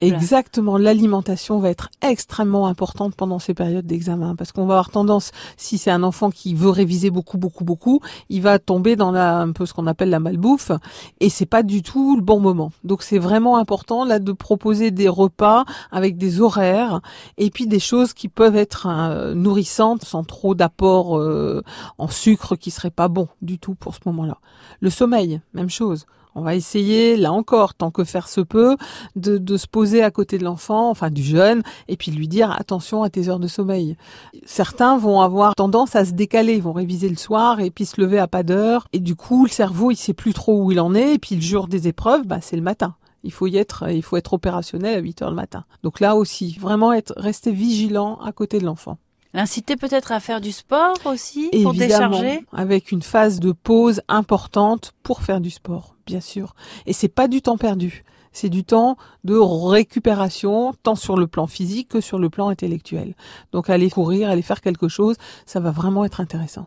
Exactement, l'alimentation va être extrêmement importante pendant ces périodes d'examen parce qu'on va avoir tendance, si c'est un enfant qui veut réviser beaucoup, beaucoup, beaucoup, il va tomber dans la, un peu ce qu'on appelle la malbouffe et c'est pas du tout le bon moment. Donc c'est vraiment important là de proposer des repas avec des horaires et puis des choses qui peuvent être euh, nourrissantes sans trop d'apport euh, en sucre qui serait pas bon du tout pour ce moment-là. Le sommeil, même chose. On va essayer, là encore, tant que faire se peut, de, se poser à côté de l'enfant, enfin du jeune, et puis lui dire attention à tes heures de sommeil. Certains vont avoir tendance à se décaler, ils vont réviser le soir et puis se lever à pas d'heure, et du coup le cerveau il sait plus trop où il en est, et puis le jour des épreuves, bah, c'est le matin. Il faut y être, il faut être opérationnel à 8 heures le matin. Donc là aussi, vraiment être, rester vigilant à côté de l'enfant. L'inciter peut-être à faire du sport aussi pour décharger avec une phase de pause importante pour faire du sport, bien sûr. Et c'est pas du temps perdu. C'est du temps de récupération, tant sur le plan physique que sur le plan intellectuel. Donc aller courir, aller faire quelque chose, ça va vraiment être intéressant.